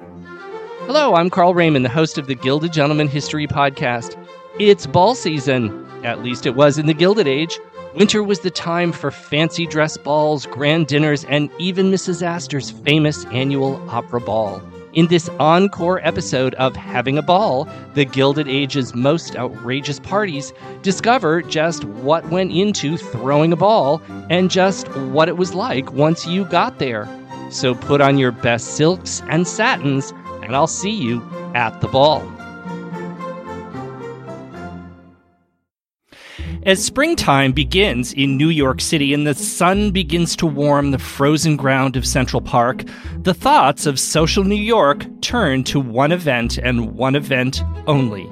Hello, I'm Carl Raymond, the host of the Gilded Gentleman History Podcast. It's ball season. At least it was in the Gilded Age. Winter was the time for fancy dress balls, grand dinners, and even Mrs. Astor's famous annual opera ball. In this encore episode of Having a Ball, the Gilded Age's most outrageous parties discover just what went into throwing a ball and just what it was like once you got there. So put on your best silks and satins, and I'll see you at the ball. As springtime begins in New York City and the sun begins to warm the frozen ground of Central Park, the thoughts of social New York turn to one event and one event only.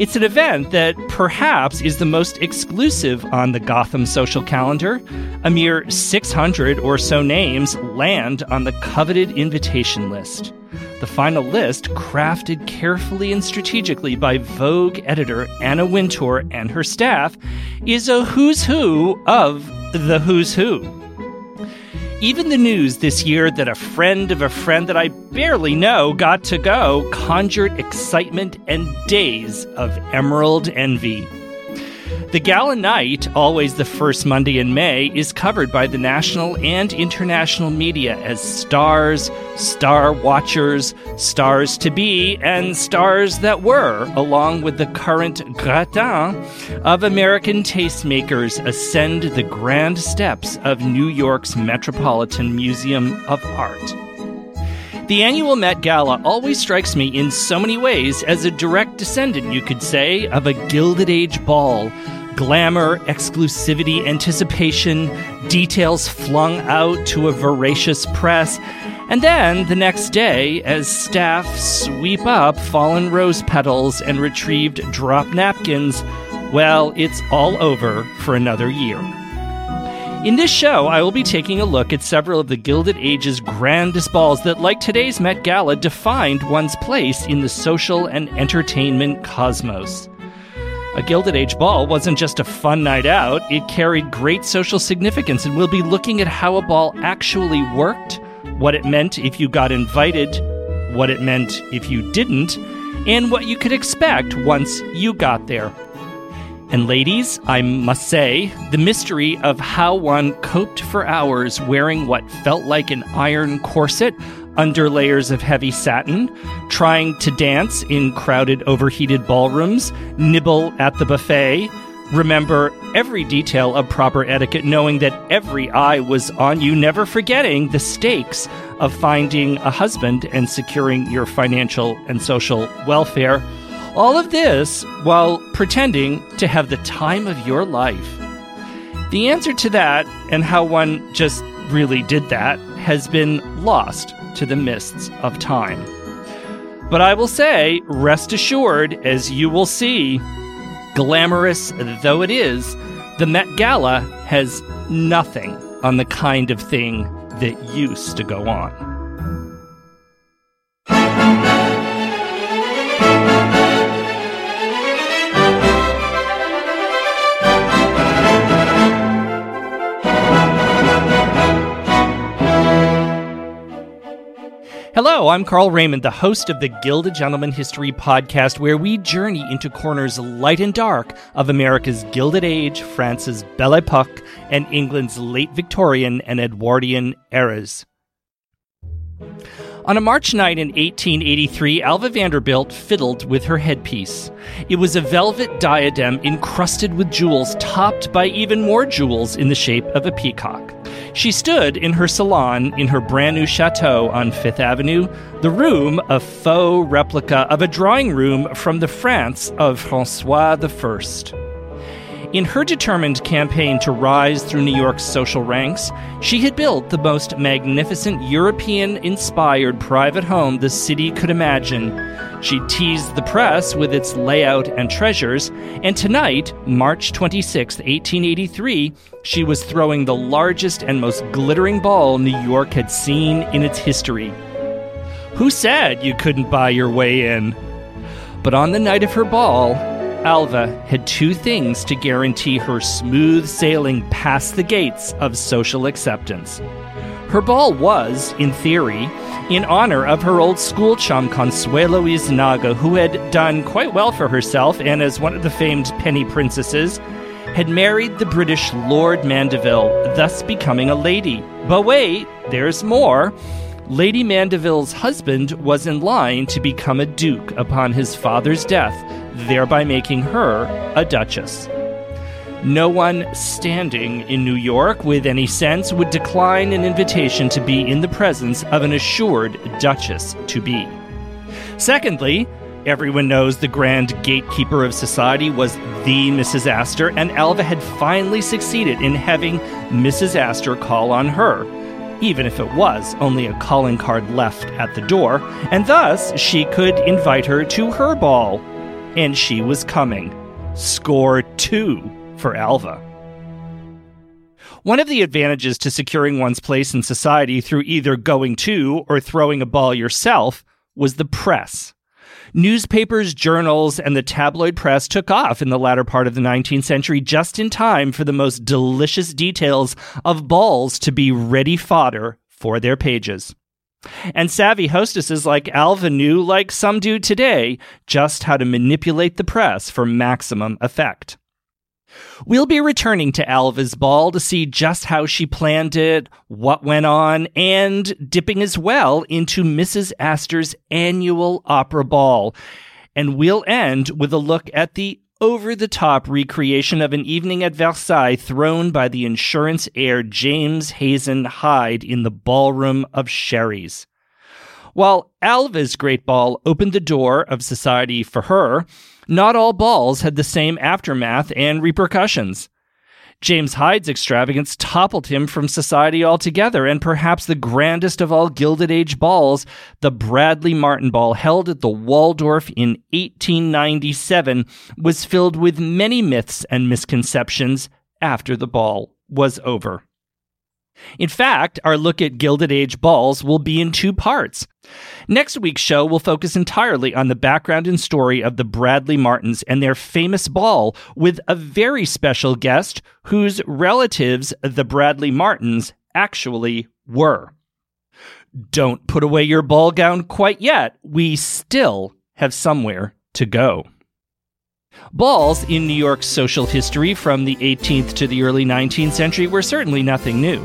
It's an event that perhaps is the most exclusive on the Gotham social calendar. A mere 600 or so names land on the coveted invitation list. The final list, crafted carefully and strategically by Vogue editor Anna Wintour and her staff, is a who's who of the who's who. Even the news this year that a friend of a friend that I barely know got to go conjured excitement and days of emerald envy. The gala night, always the first Monday in May, is covered by the national and international media as stars, star watchers, stars to be, and stars that were, along with the current gratin of American tastemakers, ascend the grand steps of New York's Metropolitan Museum of Art. The annual Met Gala always strikes me in so many ways as a direct descendant, you could say, of a Gilded Age ball glamour, exclusivity, anticipation, details flung out to a voracious press. And then the next day, as staff sweep up fallen rose petals and retrieved drop napkins, well, it's all over for another year. In this show, I will be taking a look at several of the Gilded Age's grandest balls that, like today's Met Gala, defined one's place in the social and entertainment cosmos. A Gilded Age ball wasn't just a fun night out, it carried great social significance, and we'll be looking at how a ball actually worked, what it meant if you got invited, what it meant if you didn't, and what you could expect once you got there. And ladies, I must say, the mystery of how one coped for hours wearing what felt like an iron corset under layers of heavy satin, trying to dance in crowded, overheated ballrooms, nibble at the buffet, remember every detail of proper etiquette, knowing that every eye was on you, never forgetting the stakes of finding a husband and securing your financial and social welfare. All of this while pretending to have the time of your life. The answer to that, and how one just really did that, has been lost to the mists of time. But I will say, rest assured, as you will see, glamorous though it is, the Met Gala has nothing on the kind of thing that used to go on. I'm Carl Raymond, the host of the Gilded Gentleman History Podcast, where we journey into corners light and dark of America's Gilded Age, France's Belle Epoque, and England's late Victorian and Edwardian eras. On a March night in 1883, Alva Vanderbilt fiddled with her headpiece. It was a velvet diadem encrusted with jewels, topped by even more jewels in the shape of a peacock. She stood in her salon in her brand new chateau on Fifth Avenue, the room a faux replica of a drawing room from the France of Francois I. In her determined campaign to rise through New York's social ranks, she had built the most magnificent European inspired private home the city could imagine. She teased the press with its layout and treasures, and tonight, March 26, 1883, she was throwing the largest and most glittering ball New York had seen in its history. Who said you couldn't buy your way in? But on the night of her ball, Alva had two things to guarantee her smooth sailing past the gates of social acceptance Her ball was, in theory, in honor of her old school chum Consuelo Yznaga, who had done quite well for herself and, as one of the famed penny princesses, had married the British Lord Mandeville, thus becoming a lady. But wait, there's more. Lady Mandeville's husband was in line to become a duke upon his father's death, thereby making her a duchess. No one standing in New York with any sense would decline an invitation to be in the presence of an assured duchess to be. Secondly, everyone knows the grand gatekeeper of society was the Mrs. Astor, and Alva had finally succeeded in having Mrs. Astor call on her even if it was only a calling card left at the door, and thus she could invite her to her ball. And she was coming. Score two for Alva. One of the advantages to securing one's place in society through either going to or throwing a ball yourself was the press. Newspapers, journals, and the tabloid press took off in the latter part of the 19th century just in time for the most delicious details of balls to be ready fodder for their pages. And savvy hostesses like Alva knew, like some do today, just how to manipulate the press for maximum effect. We'll be returning to Alva's ball to see just how she planned it, what went on, and dipping as well into Mrs. Astor's annual opera ball. And we'll end with a look at the over the top recreation of an evening at Versailles thrown by the insurance heir James Hazen Hyde in the ballroom of Sherry's. While Alva's Great Ball opened the door of society for her, not all balls had the same aftermath and repercussions. James Hyde's extravagance toppled him from society altogether, and perhaps the grandest of all Gilded Age balls, the Bradley Martin Ball, held at the Waldorf in 1897, was filled with many myths and misconceptions after the ball was over. In fact, our look at Gilded Age balls will be in two parts. Next week's show will focus entirely on the background and story of the Bradley Martins and their famous ball with a very special guest whose relatives, the Bradley Martins, actually were. Don't put away your ball gown quite yet. We still have somewhere to go. Balls in New York's social history from the 18th to the early 19th century were certainly nothing new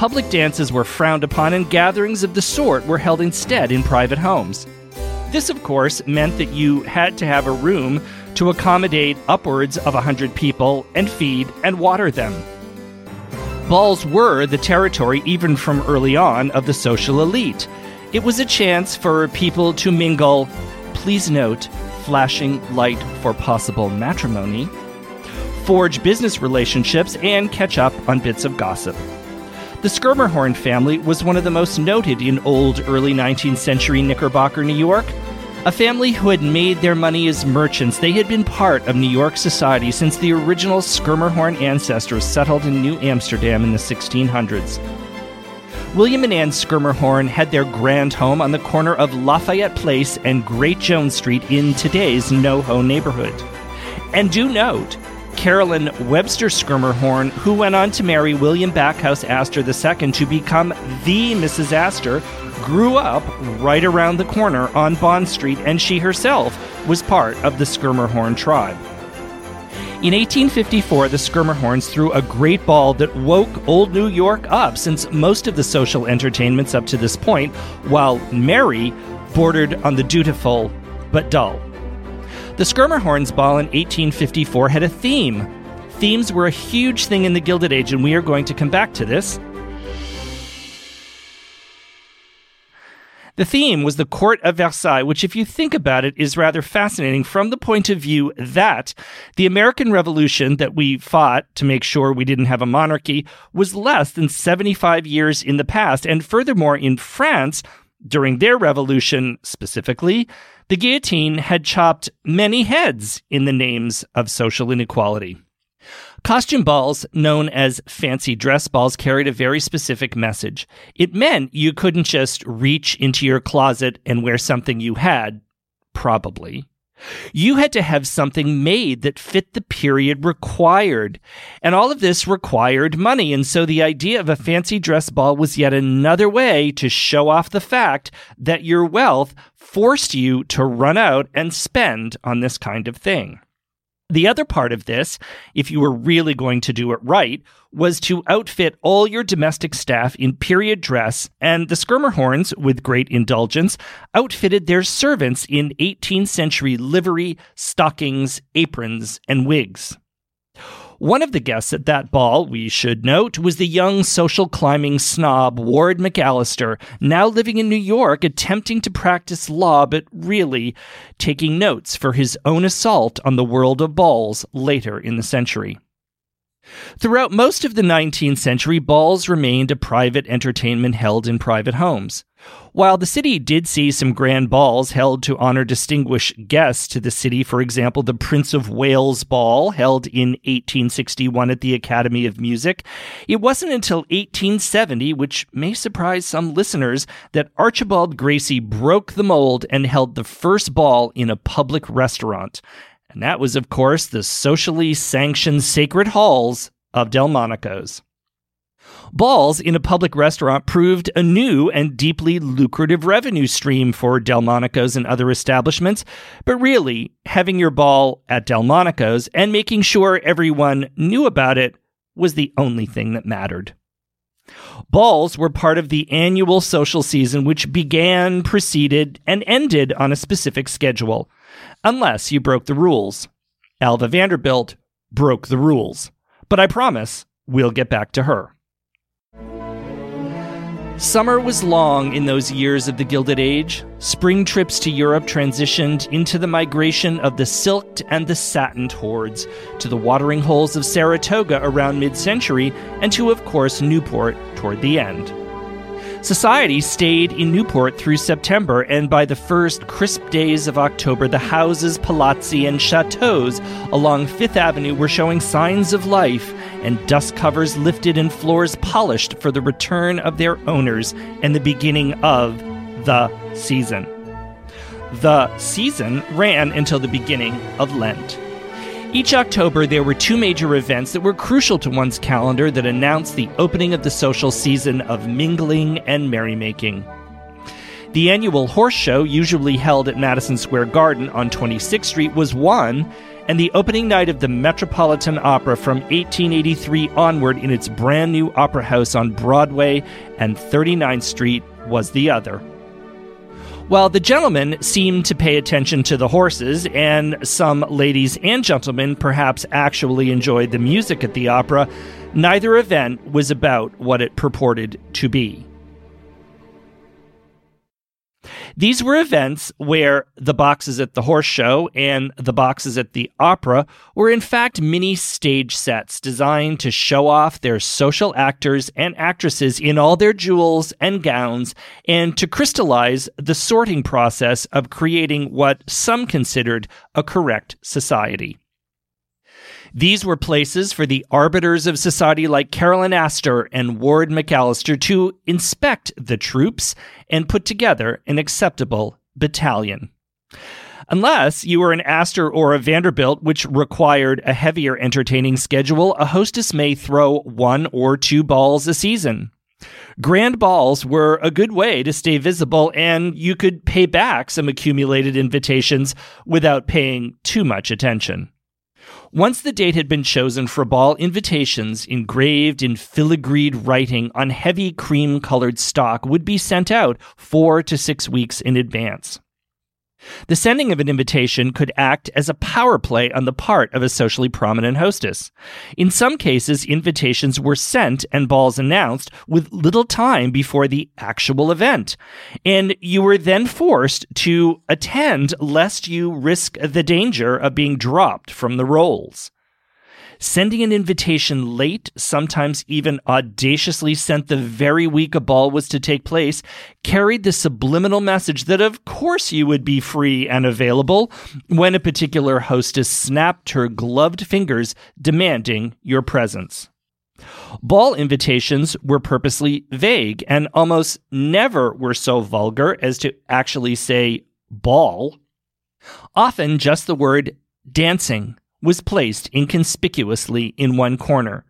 public dances were frowned upon and gatherings of the sort were held instead in private homes. This, of course, meant that you had to have a room to accommodate upwards of a hundred people and feed and water them. Balls were the territory, even from early on, of the social elite. It was a chance for people to mingle, please note, flashing light for possible matrimony, forge business relationships, and catch up on bits of gossip. The Schermerhorn family was one of the most noted in old early 19th century Knickerbocker, New York. A family who had made their money as merchants, they had been part of New York society since the original Schermerhorn ancestors settled in New Amsterdam in the 1600s. William and Anne Schermerhorn had their grand home on the corner of Lafayette Place and Great Jones Street in today's NoHo neighborhood. And do note, Carolyn Webster Schermerhorn, who went on to marry William Backhouse Astor II to become the Mrs. Astor, grew up right around the corner on Bond Street, and she herself was part of the Schermerhorn tribe. In 1854, the Schermerhorns threw a great ball that woke old New York up, since most of the social entertainments up to this point, while merry, bordered on the dutiful but dull. The Schermerhorns ball in 1854 had a theme. Themes were a huge thing in the Gilded Age, and we are going to come back to this. The theme was the Court of Versailles, which, if you think about it, is rather fascinating from the point of view that the American Revolution that we fought to make sure we didn't have a monarchy was less than 75 years in the past. And furthermore, in France, during their revolution specifically, the guillotine had chopped many heads in the names of social inequality. Costume balls, known as fancy dress balls, carried a very specific message. It meant you couldn't just reach into your closet and wear something you had, probably. You had to have something made that fit the period required. And all of this required money. And so the idea of a fancy dress ball was yet another way to show off the fact that your wealth forced you to run out and spend on this kind of thing. The other part of this, if you were really going to do it right, was to outfit all your domestic staff in period dress, and the Schermerhorns, with great indulgence, outfitted their servants in 18th century livery, stockings, aprons, and wigs. One of the guests at that ball, we should note, was the young social climbing snob Ward McAllister, now living in New York, attempting to practice law, but really taking notes for his own assault on the world of balls later in the century. Throughout most of the 19th century, balls remained a private entertainment held in private homes. While the city did see some grand balls held to honor distinguished guests to the city, for example, the Prince of Wales Ball held in 1861 at the Academy of Music, it wasn't until 1870, which may surprise some listeners, that Archibald Gracie broke the mold and held the first ball in a public restaurant. And that was, of course, the socially sanctioned sacred halls of Delmonico's. Balls in a public restaurant proved a new and deeply lucrative revenue stream for Delmonico's and other establishments, but really, having your ball at Delmonico's and making sure everyone knew about it was the only thing that mattered. Balls were part of the annual social season, which began, preceded, and ended on a specific schedule, unless you broke the rules. Alva Vanderbilt broke the rules. But I promise we'll get back to her. Summer was long in those years of the Gilded Age. Spring trips to Europe transitioned into the migration of the silked and the satined hordes to the watering holes of Saratoga around mid century, and to, of course, Newport toward the end. Society stayed in Newport through September, and by the first crisp days of October, the houses, palazzi, and chateaus along Fifth Avenue were showing signs of life, and dust covers lifted and floors polished for the return of their owners and the beginning of the season. The season ran until the beginning of Lent. Each October, there were two major events that were crucial to one's calendar that announced the opening of the social season of mingling and merrymaking. The annual horse show, usually held at Madison Square Garden on 26th Street, was one, and the opening night of the Metropolitan Opera from 1883 onward in its brand new opera house on Broadway and 39th Street was the other. While the gentlemen seemed to pay attention to the horses, and some ladies and gentlemen perhaps actually enjoyed the music at the opera, neither event was about what it purported to be. These were events where the boxes at the horse show and the boxes at the opera were in fact mini stage sets designed to show off their social actors and actresses in all their jewels and gowns and to crystallize the sorting process of creating what some considered a correct society. These were places for the arbiters of society like Carolyn Astor and Ward McAllister to inspect the troops and put together an acceptable battalion. Unless you were an Astor or a Vanderbilt, which required a heavier entertaining schedule, a hostess may throw one or two balls a season. Grand balls were a good way to stay visible, and you could pay back some accumulated invitations without paying too much attention. Once the date had been chosen for ball, invitations engraved in filigreed writing on heavy cream colored stock would be sent out four to six weeks in advance. The sending of an invitation could act as a power play on the part of a socially prominent hostess. In some cases, invitations were sent and balls announced with little time before the actual event, and you were then forced to attend lest you risk the danger of being dropped from the rolls. Sending an invitation late, sometimes even audaciously sent the very week a ball was to take place, carried the subliminal message that of course you would be free and available when a particular hostess snapped her gloved fingers demanding your presence. Ball invitations were purposely vague and almost never were so vulgar as to actually say ball Often just the word dancing was placed inconspicuously in one corner,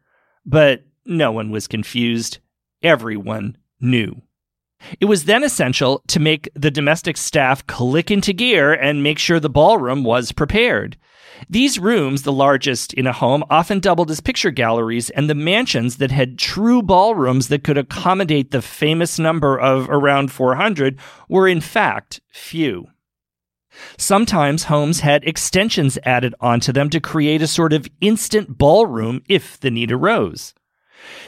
but no one was confused. Everyone knew. It was then essential to make the domestic staff click into gear and make sure the ballroom was prepared. These rooms, the largest in a home, often doubled as picture galleries, and the mansions that had true ballrooms that could accommodate the famous number of around 400 were in fact few. Sometimes homes had extensions added onto them to create a sort of instant ballroom if the need arose.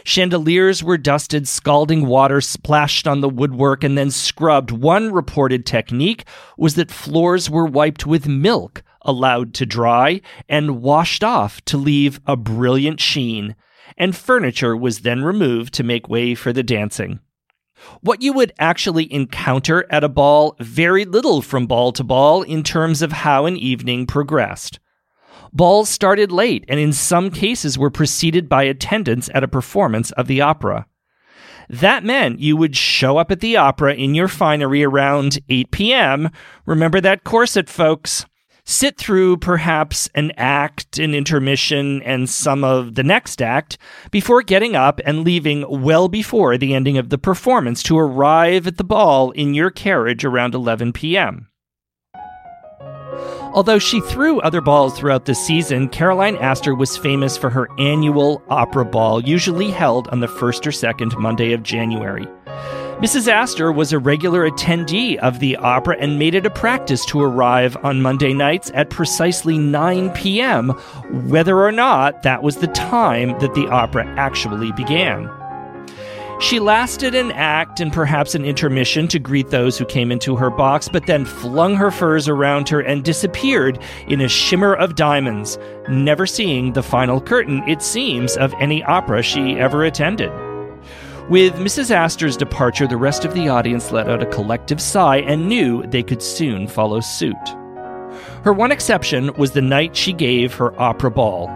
Chandeliers were dusted, scalding water splashed on the woodwork and then scrubbed. One reported technique was that floors were wiped with milk, allowed to dry, and washed off to leave a brilliant sheen, and furniture was then removed to make way for the dancing. What you would actually encounter at a ball varied little from ball to ball in terms of how an evening progressed. Balls started late and in some cases were preceded by attendance at a performance of the opera. That meant you would show up at the opera in your finery around 8 p.m. Remember that corset, folks. Sit through perhaps an act, an intermission, and some of the next act before getting up and leaving well before the ending of the performance to arrive at the ball in your carriage around 11 p.m. Although she threw other balls throughout the season, Caroline Astor was famous for her annual opera ball, usually held on the first or second Monday of January. Mrs. Astor was a regular attendee of the opera and made it a practice to arrive on Monday nights at precisely 9 p.m., whether or not that was the time that the opera actually began. She lasted an act and perhaps an intermission to greet those who came into her box, but then flung her furs around her and disappeared in a shimmer of diamonds, never seeing the final curtain, it seems, of any opera she ever attended. With Mrs. Astor's departure, the rest of the audience let out a collective sigh and knew they could soon follow suit. Her one exception was the night she gave her opera ball.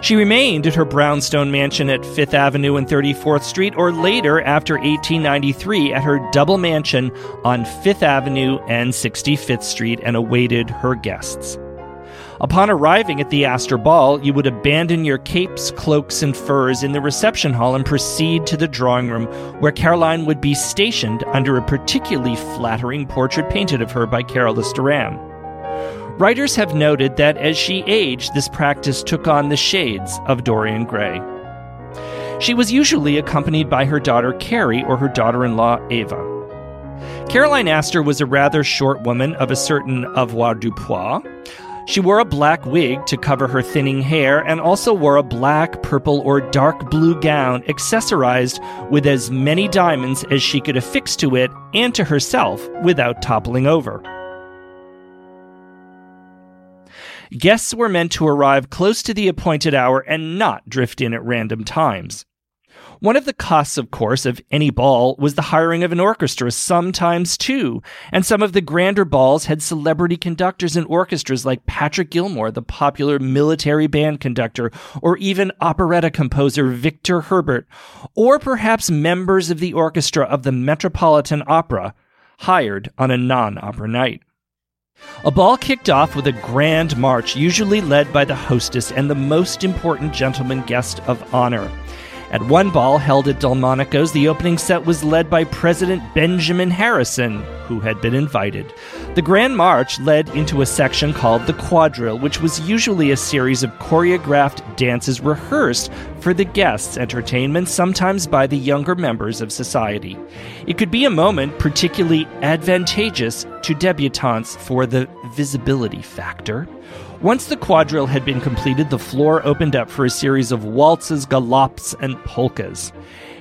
She remained at her brownstone mansion at 5th Avenue and 34th Street, or later, after 1893, at her double mansion on 5th Avenue and 65th Street and awaited her guests. Upon arriving at the Astor Ball, you would abandon your capes, cloaks, and furs in the reception hall and proceed to the drawing room, where Caroline would be stationed under a particularly flattering portrait painted of her by Carolus Duran. Writers have noted that as she aged, this practice took on the shades of Dorian Gray. She was usually accompanied by her daughter Carrie or her daughter in law Ava. Caroline Astor was a rather short woman of a certain avoir du avoirdupois. She wore a black wig to cover her thinning hair and also wore a black, purple, or dark blue gown accessorized with as many diamonds as she could affix to it and to herself without toppling over. Guests were meant to arrive close to the appointed hour and not drift in at random times. One of the costs, of course, of any ball was the hiring of an orchestra, sometimes two, and some of the grander balls had celebrity conductors and orchestras like Patrick Gilmore, the popular military band conductor, or even operetta composer Victor Herbert, or perhaps members of the orchestra of the Metropolitan Opera, hired on a non opera night. A ball kicked off with a grand march, usually led by the hostess and the most important gentleman guest of honor. At one ball held at Delmonico's, the opening set was led by President Benjamin Harrison, who had been invited. The Grand March led into a section called the Quadrille, which was usually a series of choreographed dances rehearsed for the guests' entertainment, sometimes by the younger members of society. It could be a moment particularly advantageous to debutantes for the visibility factor. Once the quadrille had been completed, the floor opened up for a series of waltzes, galops, and polkas.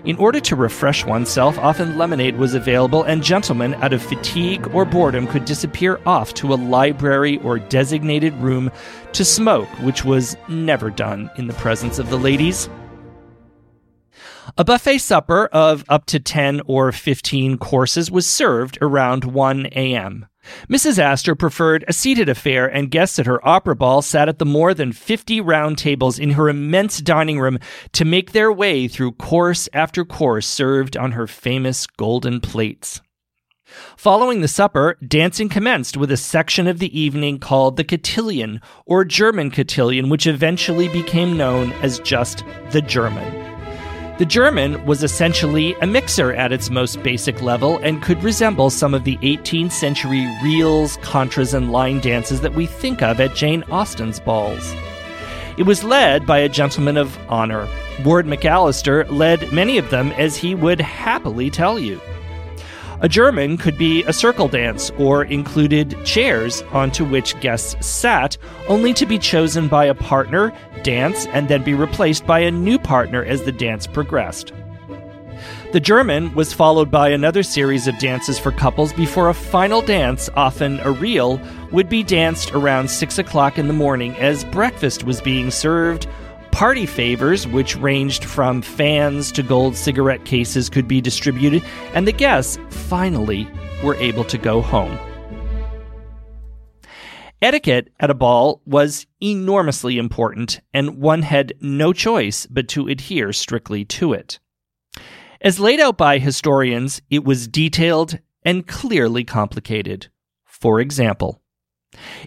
In order to refresh oneself, often lemonade was available, and gentlemen, out of fatigue or boredom, could disappear off to a library or designated room to smoke, which was never done in the presence of the ladies. A buffet supper of up to 10 or 15 courses was served around 1 a.m. Mrs. Astor preferred a seated affair, and guests at her opera ball sat at the more than 50 round tables in her immense dining room to make their way through course after course served on her famous golden plates. Following the supper, dancing commenced with a section of the evening called the cotillion, or German cotillion, which eventually became known as just the German. The German was essentially a mixer at its most basic level and could resemble some of the 18th century reels, contras, and line dances that we think of at Jane Austen's balls. It was led by a gentleman of honor. Ward McAllister led many of them, as he would happily tell you. A German could be a circle dance or included chairs onto which guests sat, only to be chosen by a partner, dance, and then be replaced by a new partner as the dance progressed. The German was followed by another series of dances for couples before a final dance, often a reel, would be danced around 6 o'clock in the morning as breakfast was being served Party favors, which ranged from fans to gold cigarette cases, could be distributed, and the guests finally were able to go home. Etiquette at a ball was enormously important, and one had no choice but to adhere strictly to it. As laid out by historians, it was detailed and clearly complicated. For example,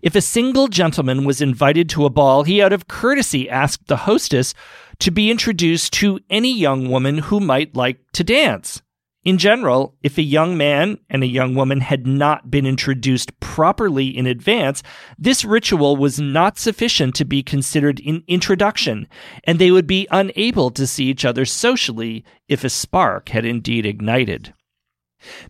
if a single gentleman was invited to a ball, he out of courtesy asked the hostess to be introduced to any young woman who might like to dance. In general, if a young man and a young woman had not been introduced properly in advance, this ritual was not sufficient to be considered an introduction, and they would be unable to see each other socially if a spark had indeed ignited.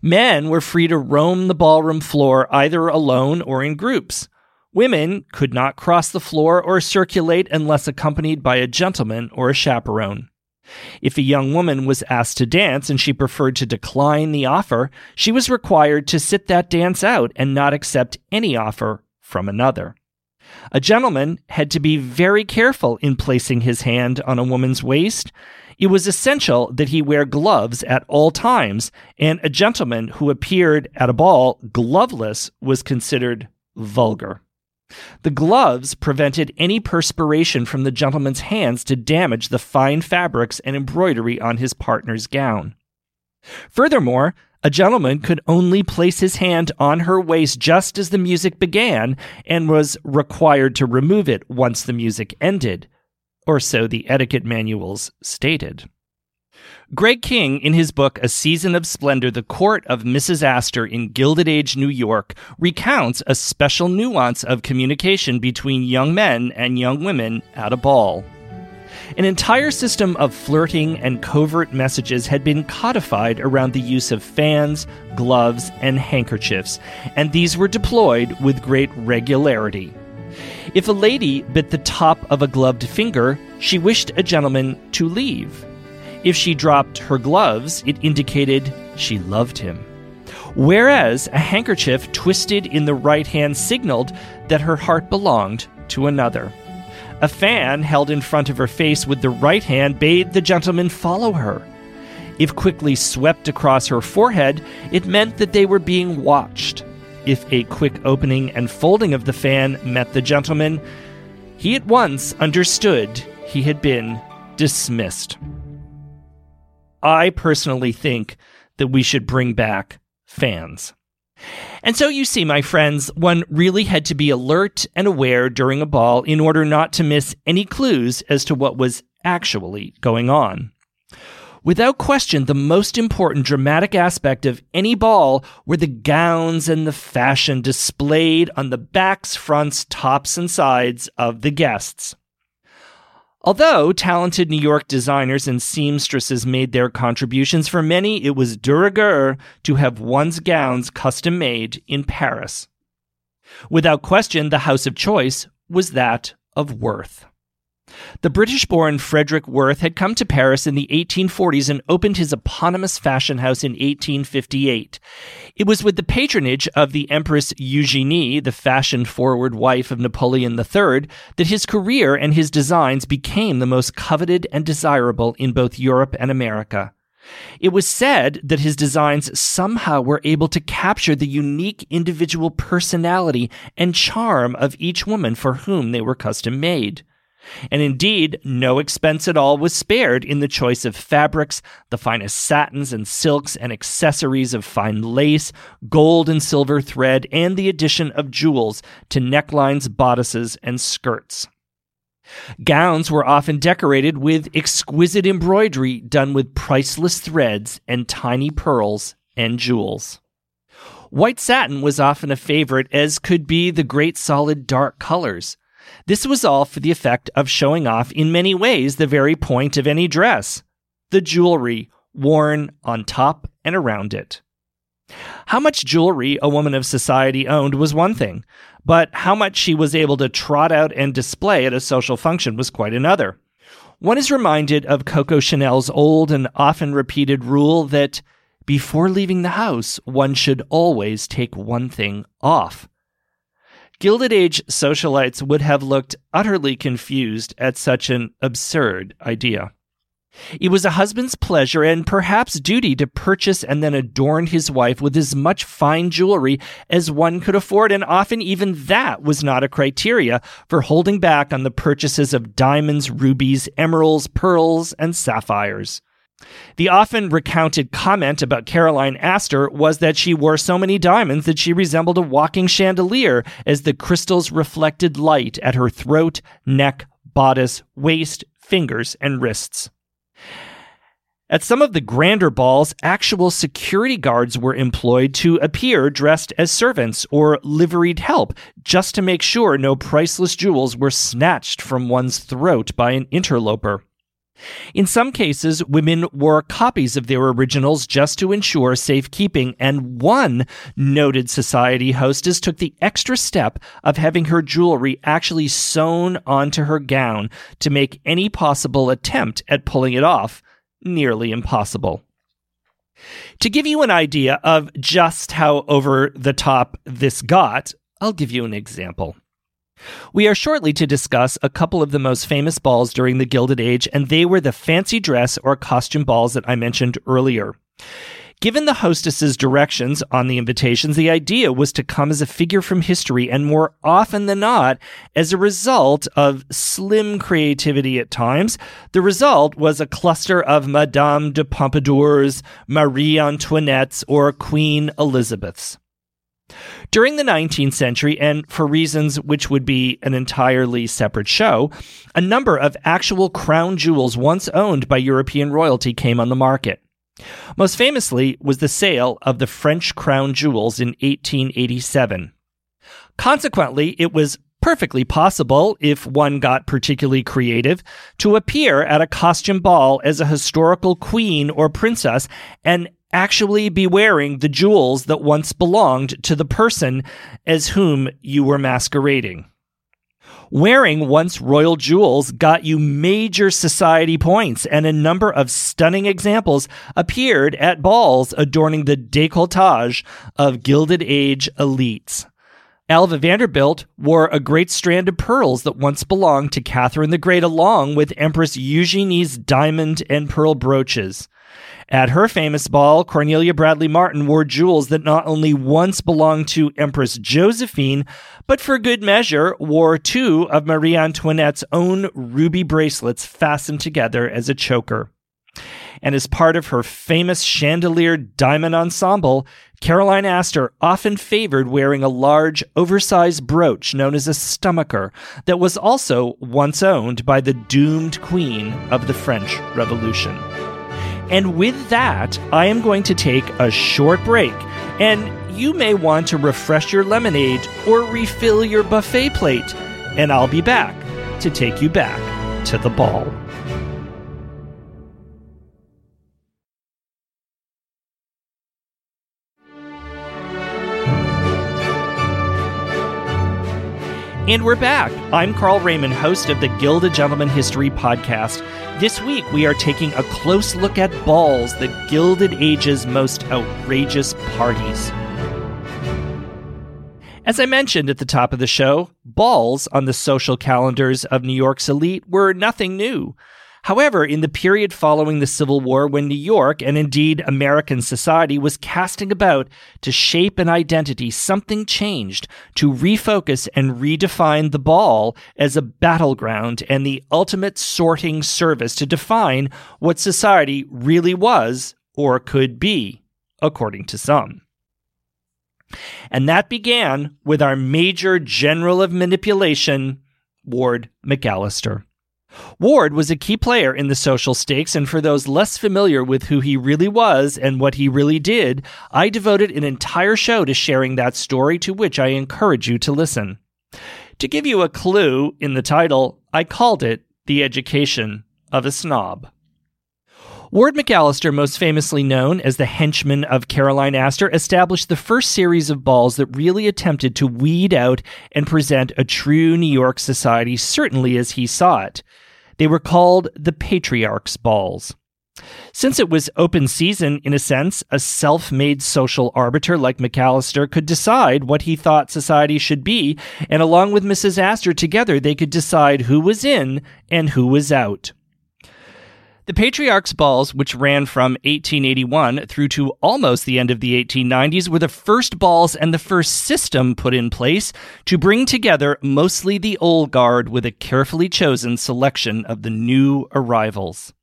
Men were free to roam the ballroom floor either alone or in groups. Women could not cross the floor or circulate unless accompanied by a gentleman or a chaperone. If a young woman was asked to dance and she preferred to decline the offer, she was required to sit that dance out and not accept any offer from another. A gentleman had to be very careful in placing his hand on a woman's waist it was essential that he wear gloves at all times, and a gentleman who appeared at a ball gloveless was considered vulgar. The gloves prevented any perspiration from the gentleman's hands to damage the fine fabrics and embroidery on his partner's gown. Furthermore, a gentleman could only place his hand on her waist just as the music began and was required to remove it once the music ended or so the etiquette manuals stated. Greg King, in his book A Season of Splendor The Court of Mrs. Astor in Gilded Age New York, recounts a special nuance of communication between young men and young women at a ball. An entire system of flirting and covert messages had been codified around the use of fans, gloves, and handkerchiefs, and these were deployed with great regularity. If a lady bit the top of a gloved finger, she wished a gentleman to leave. If she dropped her gloves, it indicated she loved him. Whereas a handkerchief twisted in the right hand signaled that her heart belonged to another. A fan held in front of her face with the right hand bade the gentleman follow her. If quickly swept across her forehead, it meant that they were being watched if a quick opening and folding of the fan met the gentleman, he at once understood he had been dismissed. I personally think that we should bring back fans. And so you see, my friends, one really had to be alert and aware during a ball in order not to miss any clues as to what was actually going on. Without question, the most important dramatic aspect of any ball were the gowns and the fashion displayed on the backs, fronts, tops, and sides of the guests. Although talented New York designers and seamstresses made their contributions, for many it was de rigueur to have one's gowns custom made in Paris. Without question, the house of choice was that of Worth. The British born Frederick Worth had come to Paris in the 1840s and opened his eponymous fashion house in 1858. It was with the patronage of the Empress Eugenie, the fashion forward wife of Napoleon III, that his career and his designs became the most coveted and desirable in both Europe and America. It was said that his designs somehow were able to capture the unique individual personality and charm of each woman for whom they were custom made. And indeed, no expense at all was spared in the choice of fabrics, the finest satins and silks and accessories of fine lace, gold and silver thread, and the addition of jewels to necklines, bodices, and skirts. Gowns were often decorated with exquisite embroidery done with priceless threads and tiny pearls and jewels. White satin was often a favorite, as could be the great solid dark colors. This was all for the effect of showing off in many ways the very point of any dress the jewelry worn on top and around it. How much jewelry a woman of society owned was one thing, but how much she was able to trot out and display at a social function was quite another. One is reminded of Coco Chanel's old and often repeated rule that before leaving the house, one should always take one thing off. Gilded Age socialites would have looked utterly confused at such an absurd idea. It was a husband's pleasure and perhaps duty to purchase and then adorn his wife with as much fine jewelry as one could afford, and often even that was not a criteria for holding back on the purchases of diamonds, rubies, emeralds, pearls, and sapphires. The often recounted comment about Caroline Astor was that she wore so many diamonds that she resembled a walking chandelier as the crystals reflected light at her throat, neck, bodice, waist, fingers, and wrists. At some of the grander balls, actual security guards were employed to appear dressed as servants or liveried help, just to make sure no priceless jewels were snatched from one's throat by an interloper. In some cases, women wore copies of their originals just to ensure safekeeping, and one noted society hostess took the extra step of having her jewelry actually sewn onto her gown to make any possible attempt at pulling it off nearly impossible. To give you an idea of just how over the top this got, I'll give you an example. We are shortly to discuss a couple of the most famous balls during the Gilded Age, and they were the fancy dress or costume balls that I mentioned earlier. Given the hostess's directions on the invitations, the idea was to come as a figure from history, and more often than not, as a result of slim creativity at times, the result was a cluster of Madame de Pompadours, Marie Antoinettes, or Queen Elizabeths. During the 19th century, and for reasons which would be an entirely separate show, a number of actual crown jewels once owned by European royalty came on the market. Most famously was the sale of the French crown jewels in 1887. Consequently, it was perfectly possible, if one got particularly creative, to appear at a costume ball as a historical queen or princess and actually be wearing the jewels that once belonged to the person as whom you were masquerading. Wearing once royal jewels got you major society points, and a number of stunning examples appeared at balls adorning the décolletage of Gilded Age elites. Alva Vanderbilt wore a great strand of pearls that once belonged to Catherine the Great, along with Empress Eugenie's diamond and pearl brooches. At her famous ball, Cornelia Bradley Martin wore jewels that not only once belonged to Empress Josephine, but for good measure wore two of Marie Antoinette's own ruby bracelets fastened together as a choker. And as part of her famous chandelier diamond ensemble, Caroline Astor often favored wearing a large, oversized brooch known as a stomacher that was also once owned by the doomed queen of the French Revolution. And with that, I am going to take a short break. And you may want to refresh your lemonade or refill your buffet plate. And I'll be back to take you back to the ball. And we're back. I'm Carl Raymond, host of the Gilded Gentleman History Podcast. This week, we are taking a close look at balls, the Gilded Age's most outrageous parties. As I mentioned at the top of the show, balls on the social calendars of New York's elite were nothing new. However, in the period following the Civil War, when New York, and indeed American society, was casting about to shape an identity, something changed to refocus and redefine the ball as a battleground and the ultimate sorting service to define what society really was or could be, according to some. And that began with our major general of manipulation, Ward McAllister. Ward was a key player in the social stakes, and for those less familiar with who he really was and what he really did, I devoted an entire show to sharing that story, to which I encourage you to listen. To give you a clue in the title, I called it The Education of a Snob. Ward McAllister, most famously known as the henchman of Caroline Astor, established the first series of balls that really attempted to weed out and present a true New York society, certainly as he saw it. They were called the Patriarch's Balls. Since it was open season, in a sense, a self made social arbiter like McAllister could decide what he thought society should be, and along with Mrs. Astor, together they could decide who was in and who was out. The Patriarch's Balls, which ran from 1881 through to almost the end of the 1890s, were the first balls and the first system put in place to bring together mostly the old guard with a carefully chosen selection of the new arrivals.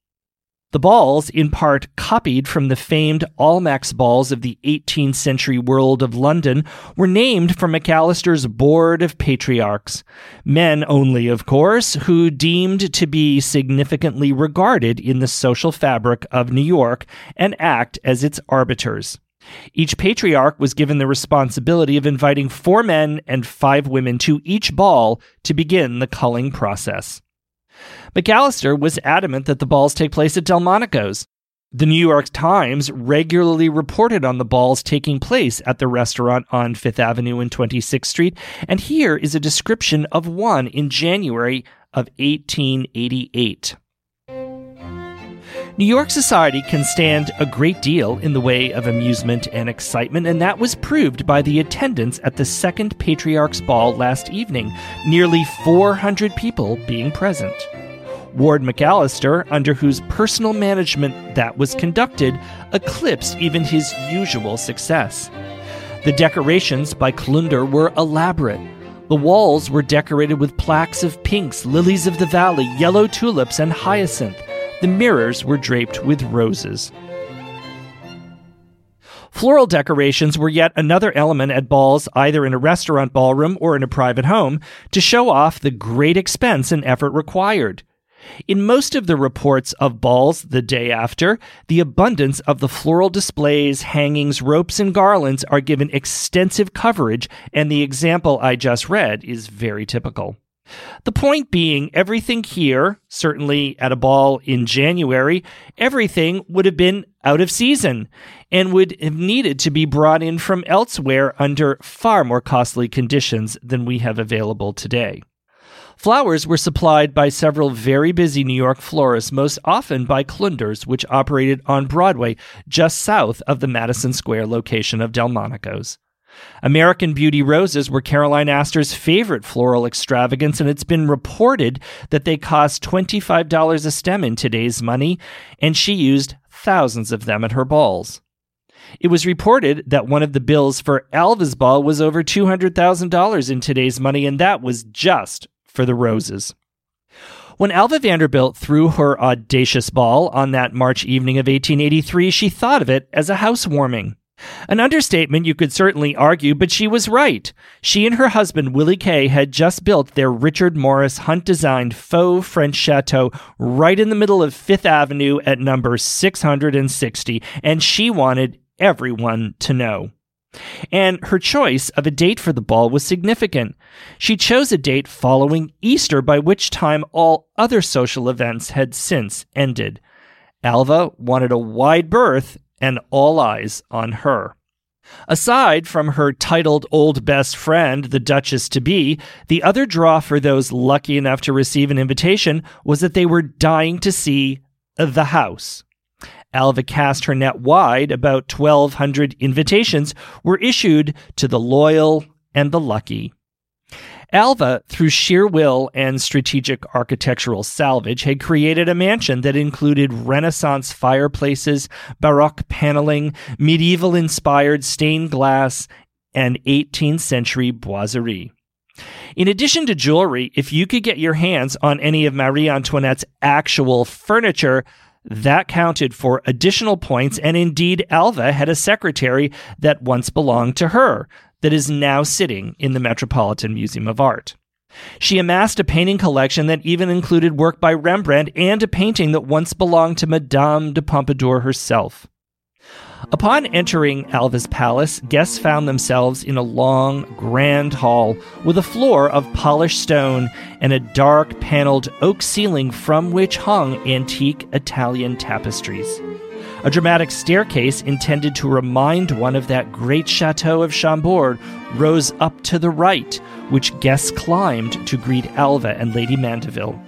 The balls, in part copied from the famed Almack's balls of the 18th century world of London, were named for McAllister's Board of Patriarchs. Men only, of course, who deemed to be significantly regarded in the social fabric of New York and act as its arbiters. Each patriarch was given the responsibility of inviting four men and five women to each ball to begin the culling process. McAllister was adamant that the balls take place at Delmonico's. The New York Times regularly reported on the balls taking place at the restaurant on Fifth Avenue and 26th Street, and here is a description of one in January of 1888. New York society can stand a great deal in the way of amusement and excitement, and that was proved by the attendance at the Second Patriarch's Ball last evening, nearly 400 people being present. Ward McAllister, under whose personal management that was conducted, eclipsed even his usual success. The decorations by Klunder were elaborate. The walls were decorated with plaques of pinks, lilies of the valley, yellow tulips, and hyacinth. The mirrors were draped with roses. Floral decorations were yet another element at balls, either in a restaurant ballroom or in a private home, to show off the great expense and effort required. In most of the reports of balls the day after, the abundance of the floral displays, hangings, ropes, and garlands are given extensive coverage, and the example I just read is very typical. The point being, everything here, certainly at a ball in January, everything would have been out of season and would have needed to be brought in from elsewhere under far more costly conditions than we have available today. Flowers were supplied by several very busy New York florists, most often by Klunder's, which operated on Broadway just south of the Madison Square location of Delmonico's. American Beauty roses were Caroline Astor's favorite floral extravagance, and it's been reported that they cost $25 a stem in today's money, and she used thousands of them at her balls. It was reported that one of the bills for Alva's ball was over $200,000 in today's money, and that was just for the Roses. When Alva Vanderbilt threw her audacious ball on that March evening of 1883, she thought of it as a housewarming. An understatement, you could certainly argue, but she was right. She and her husband, Willie K., had just built their Richard Morris Hunt designed faux French chateau right in the middle of Fifth Avenue at number 660, and she wanted everyone to know. And her choice of a date for the ball was significant. She chose a date following Easter, by which time all other social events had since ended. Alva wanted a wide berth and all eyes on her. Aside from her titled old best friend, the Duchess to be, the other draw for those lucky enough to receive an invitation was that they were dying to see the house. Alva cast her net wide. About 1,200 invitations were issued to the loyal and the lucky. Alva, through sheer will and strategic architectural salvage, had created a mansion that included Renaissance fireplaces, Baroque paneling, medieval inspired stained glass, and 18th century boiserie. In addition to jewelry, if you could get your hands on any of Marie Antoinette's actual furniture, that counted for additional points, and indeed, Alva had a secretary that once belonged to her, that is now sitting in the Metropolitan Museum of Art. She amassed a painting collection that even included work by Rembrandt and a painting that once belonged to Madame de Pompadour herself. Upon entering Alva's palace, guests found themselves in a long, grand hall with a floor of polished stone and a dark paneled oak ceiling from which hung antique Italian tapestries. A dramatic staircase intended to remind one of that great chateau of Chambord rose up to the right, which guests climbed to greet Alva and Lady Mandeville.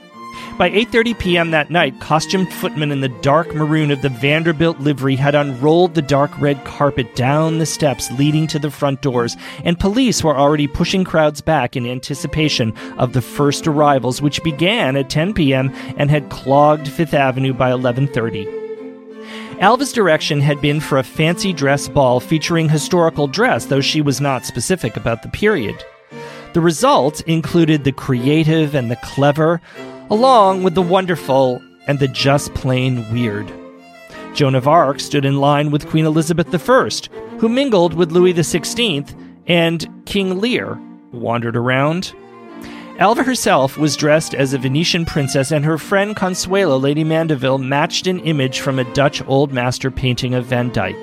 By 8:30 p.m. that night, costumed footmen in the dark maroon of the Vanderbilt livery had unrolled the dark red carpet down the steps leading to the front doors, and police were already pushing crowds back in anticipation of the first arrivals which began at 10 p.m. and had clogged 5th Avenue by 11:30. Alva's direction had been for a fancy dress ball featuring historical dress, though she was not specific about the period. The result included the creative and the clever, along with the wonderful and the just plain weird. Joan of Arc stood in line with Queen Elizabeth I, who mingled with Louis XVI, and King Lear wandered around Alva herself was dressed as a Venetian princess, and her friend Consuelo, Lady Mandeville, matched an image from a Dutch Old Master painting of Van Dyck.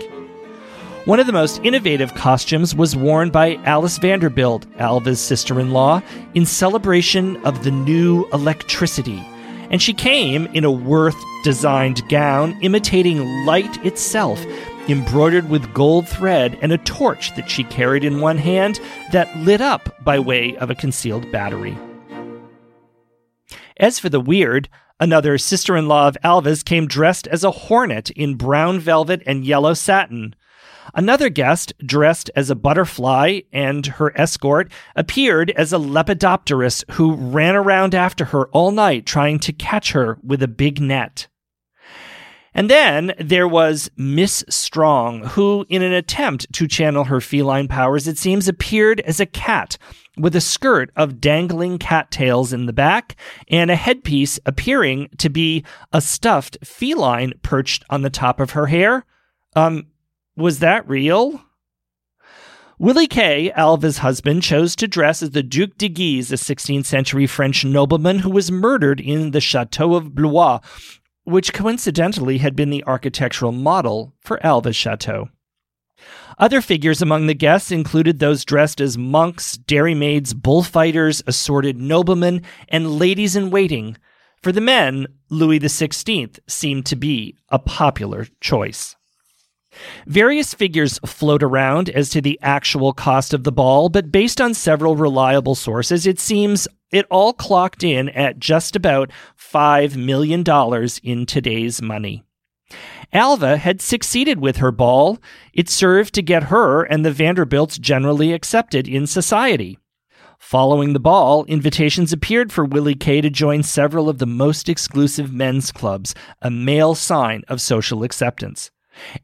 One of the most innovative costumes was worn by Alice Vanderbilt, Alva's sister in law, in celebration of the new electricity. And she came in a Worth designed gown imitating light itself, embroidered with gold thread, and a torch that she carried in one hand that lit up by way of a concealed battery. As for the weird, another sister in law of Alva's came dressed as a hornet in brown velvet and yellow satin. Another guest, dressed as a butterfly, and her escort appeared as a lepidopterist who ran around after her all night trying to catch her with a big net. And then there was Miss Strong, who, in an attempt to channel her feline powers, it seems appeared as a cat with a skirt of dangling cattails in the back and a headpiece appearing to be a stuffed feline perched on the top of her hair. Um, was that real? Willie K., Alva's husband, chose to dress as the Duc de Guise, a 16th century French nobleman who was murdered in the Chateau of Blois which coincidentally had been the architectural model for Alva's chateau. Other figures among the guests included those dressed as monks, dairymaids, bullfighters, assorted noblemen, and ladies in waiting. For the men, Louis XVI seemed to be a popular choice. Various figures float around as to the actual cost of the ball, but based on several reliable sources, it seems it all clocked in at just about $5 million in today's money. Alva had succeeded with her ball. It served to get her and the Vanderbilts generally accepted in society. Following the ball, invitations appeared for Willie K. to join several of the most exclusive men's clubs, a male sign of social acceptance.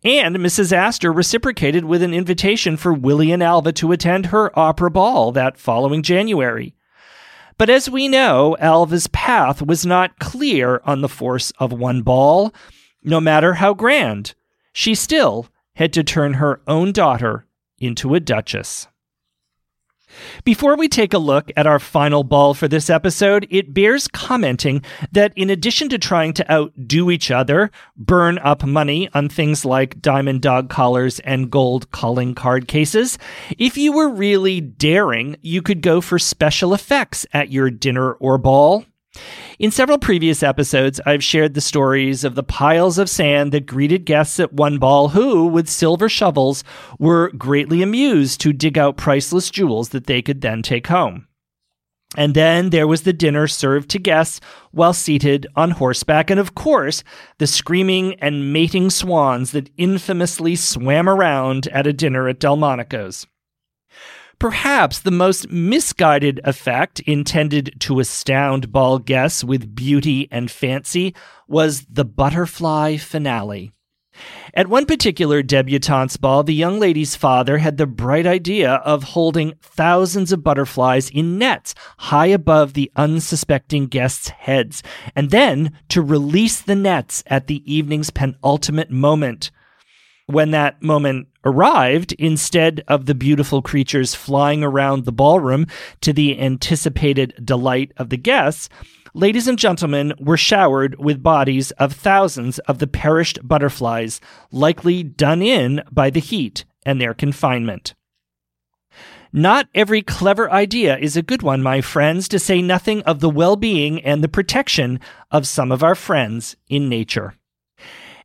And Mrs. Astor reciprocated with an invitation for Willie and Alva to attend her opera ball that following January. But as we know, Alva's path was not clear on the force of one ball. No matter how grand, she still had to turn her own daughter into a duchess. Before we take a look at our final ball for this episode, it bears commenting that in addition to trying to outdo each other, burn up money on things like diamond dog collars and gold calling card cases, if you were really daring, you could go for special effects at your dinner or ball. In several previous episodes, I've shared the stories of the piles of sand that greeted guests at One Ball who, with silver shovels, were greatly amused to dig out priceless jewels that they could then take home. And then there was the dinner served to guests while seated on horseback, and of course, the screaming and mating swans that infamously swam around at a dinner at Delmonico's. Perhaps the most misguided effect intended to astound ball guests with beauty and fancy was the butterfly finale. At one particular debutante's ball, the young lady's father had the bright idea of holding thousands of butterflies in nets high above the unsuspecting guests' heads, and then to release the nets at the evening's penultimate moment. When that moment arrived, instead of the beautiful creatures flying around the ballroom to the anticipated delight of the guests, ladies and gentlemen were showered with bodies of thousands of the perished butterflies, likely done in by the heat and their confinement. Not every clever idea is a good one, my friends, to say nothing of the well being and the protection of some of our friends in nature.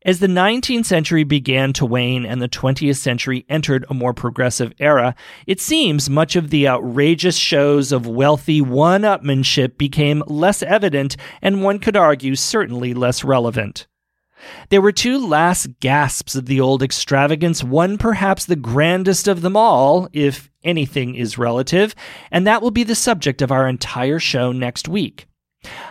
As the 19th century began to wane and the 20th century entered a more progressive era, it seems much of the outrageous shows of wealthy one upmanship became less evident and one could argue certainly less relevant. There were two last gasps of the old extravagance, one perhaps the grandest of them all, if anything is relative, and that will be the subject of our entire show next week.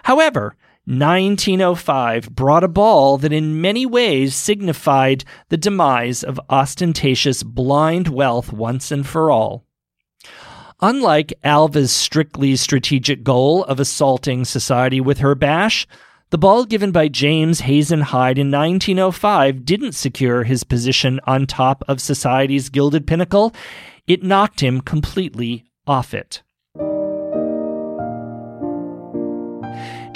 However, 1905 brought a ball that in many ways signified the demise of ostentatious blind wealth once and for all. Unlike Alva's strictly strategic goal of assaulting society with her bash, the ball given by James Hazen Hyde in 1905 didn't secure his position on top of society's gilded pinnacle. It knocked him completely off it.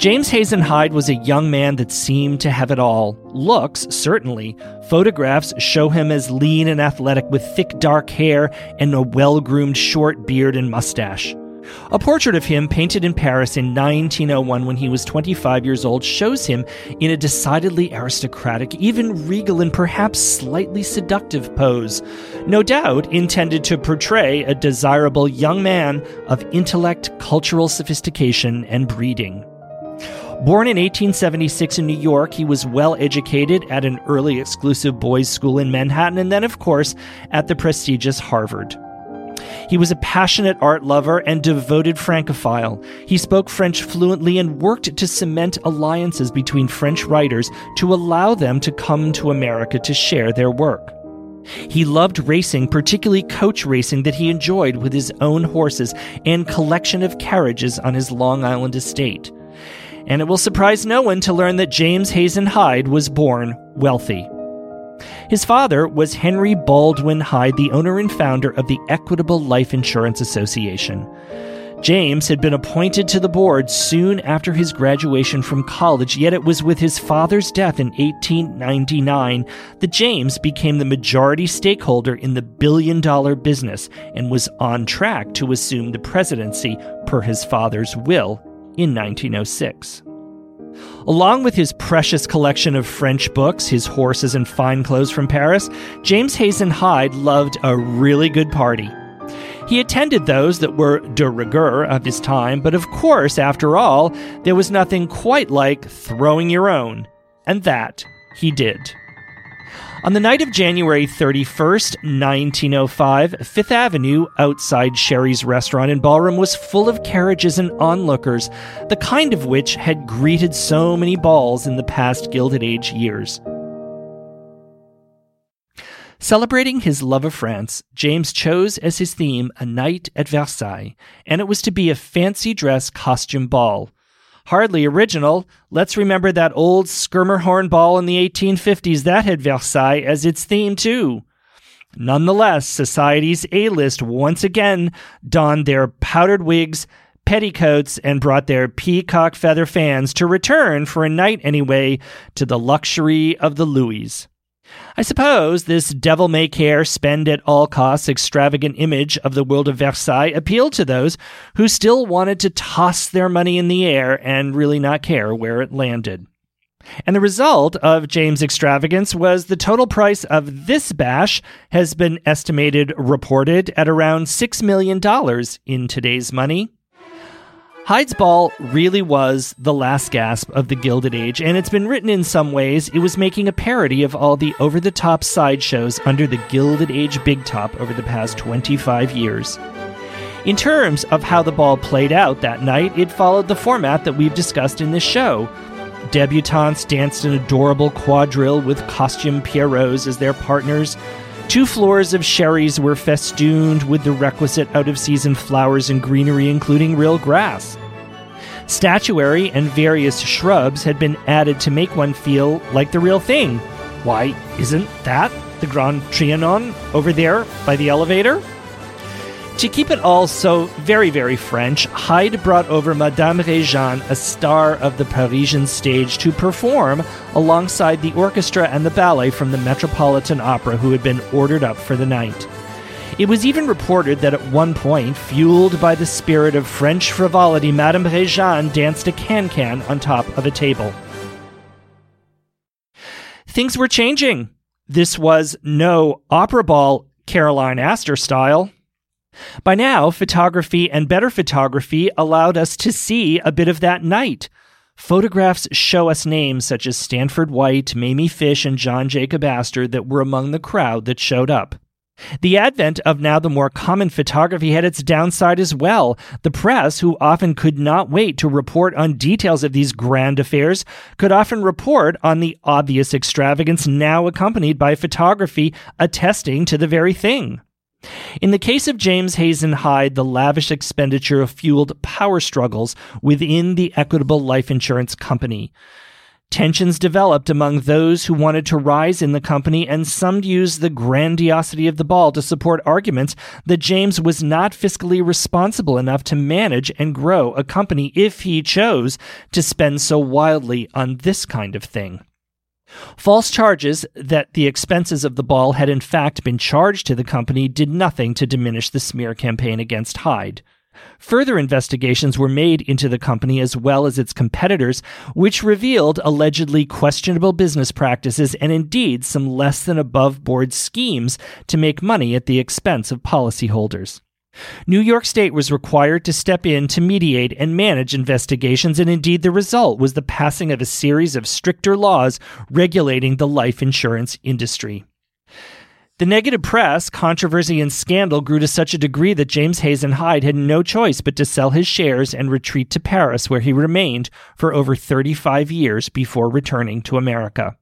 James Hazen Hyde was a young man that seemed to have it all. Looks, certainly. Photographs show him as lean and athletic with thick dark hair and a well groomed short beard and mustache. A portrait of him, painted in Paris in 1901 when he was 25 years old, shows him in a decidedly aristocratic, even regal, and perhaps slightly seductive pose. No doubt intended to portray a desirable young man of intellect, cultural sophistication, and breeding. Born in 1876 in New York, he was well educated at an early exclusive boys' school in Manhattan and then, of course, at the prestigious Harvard. He was a passionate art lover and devoted Francophile. He spoke French fluently and worked to cement alliances between French writers to allow them to come to America to share their work. He loved racing, particularly coach racing that he enjoyed with his own horses and collection of carriages on his Long Island estate and it will surprise no one to learn that James Hazen Hyde was born wealthy. His father was Henry Baldwin Hyde, the owner and founder of the Equitable Life Insurance Association. James had been appointed to the board soon after his graduation from college, yet it was with his father's death in 1899 that James became the majority stakeholder in the billion dollar business and was on track to assume the presidency per his father's will in 1906. Along with his precious collection of French books, his horses, and fine clothes from Paris, James Hazen Hyde loved a really good party. He attended those that were de rigueur of his time, but of course, after all, there was nothing quite like throwing your own. And that he did. On the night of January 31st, 1905, Fifth Avenue, outside Sherry's restaurant and ballroom, was full of carriages and onlookers, the kind of which had greeted so many balls in the past Gilded Age years. Celebrating his love of France, James chose as his theme a night at Versailles, and it was to be a fancy dress costume ball. Hardly original. Let's remember that old Schermerhorn ball in the 1850s that had Versailles as its theme, too. Nonetheless, society's A list once again donned their powdered wigs, petticoats, and brought their peacock feather fans to return, for a night anyway, to the luxury of the Louis. I suppose this devil may care, spend at all costs extravagant image of the world of Versailles appealed to those who still wanted to toss their money in the air and really not care where it landed. And the result of James' extravagance was the total price of this bash has been estimated, reported at around $6 million in today's money. Hyde's Ball really was the last gasp of the Gilded Age, and it's been written in some ways it was making a parody of all the over the top sideshows under the Gilded Age big top over the past 25 years. In terms of how the ball played out that night, it followed the format that we've discussed in this show. Debutantes danced an adorable quadrille with costume Pierrots as their partners. Two floors of Sherry's were festooned with the requisite out of season flowers and greenery, including real grass. Statuary and various shrubs had been added to make one feel like the real thing. Why, isn't that the Grand Trianon over there by the elevator? To keep it all so very, very French, Hyde brought over Madame Réjane, a star of the Parisian stage, to perform alongside the orchestra and the ballet from the Metropolitan Opera, who had been ordered up for the night. It was even reported that at one point, fueled by the spirit of French frivolity, Madame Réjane danced a can-can on top of a table. Things were changing. This was no opera ball Caroline Astor style. By now, photography and better photography allowed us to see a bit of that night. Photographs show us names such as Stanford White, Mamie Fish, and John Jacob Astor that were among the crowd that showed up. The advent of now the more common photography had its downside as well. The press, who often could not wait to report on details of these grand affairs, could often report on the obvious extravagance now accompanied by photography attesting to the very thing. In the case of James Hazen Hyde, the lavish expenditure fueled power struggles within the Equitable Life Insurance Company. Tensions developed among those who wanted to rise in the company, and some used the grandiosity of the ball to support arguments that James was not fiscally responsible enough to manage and grow a company if he chose to spend so wildly on this kind of thing. False charges that the expenses of the ball had in fact been charged to the company did nothing to diminish the smear campaign against Hyde. Further investigations were made into the company as well as its competitors, which revealed allegedly questionable business practices and indeed some less than above board schemes to make money at the expense of policyholders. New York State was required to step in to mediate and manage investigations, and indeed the result was the passing of a series of stricter laws regulating the life insurance industry. The negative press, controversy, and scandal grew to such a degree that James Hazen Hyde had no choice but to sell his shares and retreat to Paris, where he remained for over 35 years before returning to America.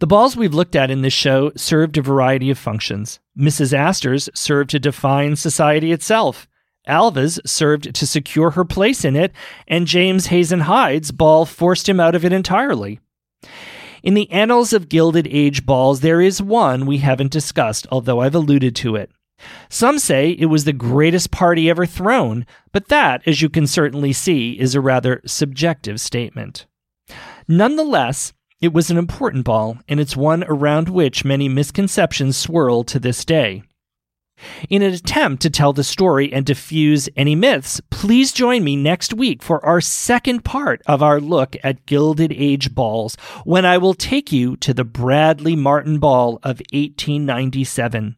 The balls we've looked at in this show served a variety of functions. Mrs. Astor's served to define society itself. Alva's served to secure her place in it, and James Hazen Hyde's ball forced him out of it entirely. In the annals of Gilded Age balls, there is one we haven't discussed, although I've alluded to it. Some say it was the greatest party ever thrown, but that, as you can certainly see, is a rather subjective statement. Nonetheless, it was an important ball, and it's one around which many misconceptions swirl to this day. In an attempt to tell the story and diffuse any myths, please join me next week for our second part of our look at Gilded Age balls, when I will take you to the Bradley Martin Ball of 1897.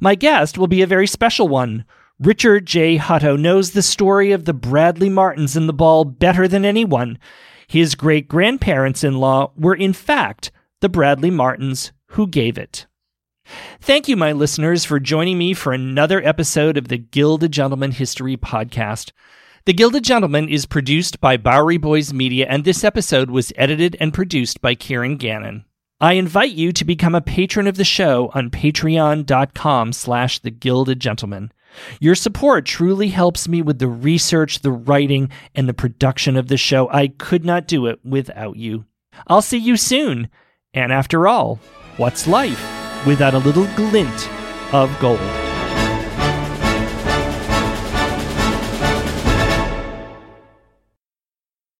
My guest will be a very special one. Richard J. Hutto knows the story of the Bradley Martins and the ball better than anyone. His great grandparents in law were, in fact, the Bradley Martins who gave it. Thank you, my listeners, for joining me for another episode of the Gilded Gentleman History Podcast. The Gilded Gentleman is produced by Bowery Boys Media, and this episode was edited and produced by Kieran Gannon. I invite you to become a patron of the show on patreon.com slash the Gilded Gentleman. Your support truly helps me with the research, the writing, and the production of the show. I could not do it without you. I'll see you soon. And after all, what's life without a little glint of gold?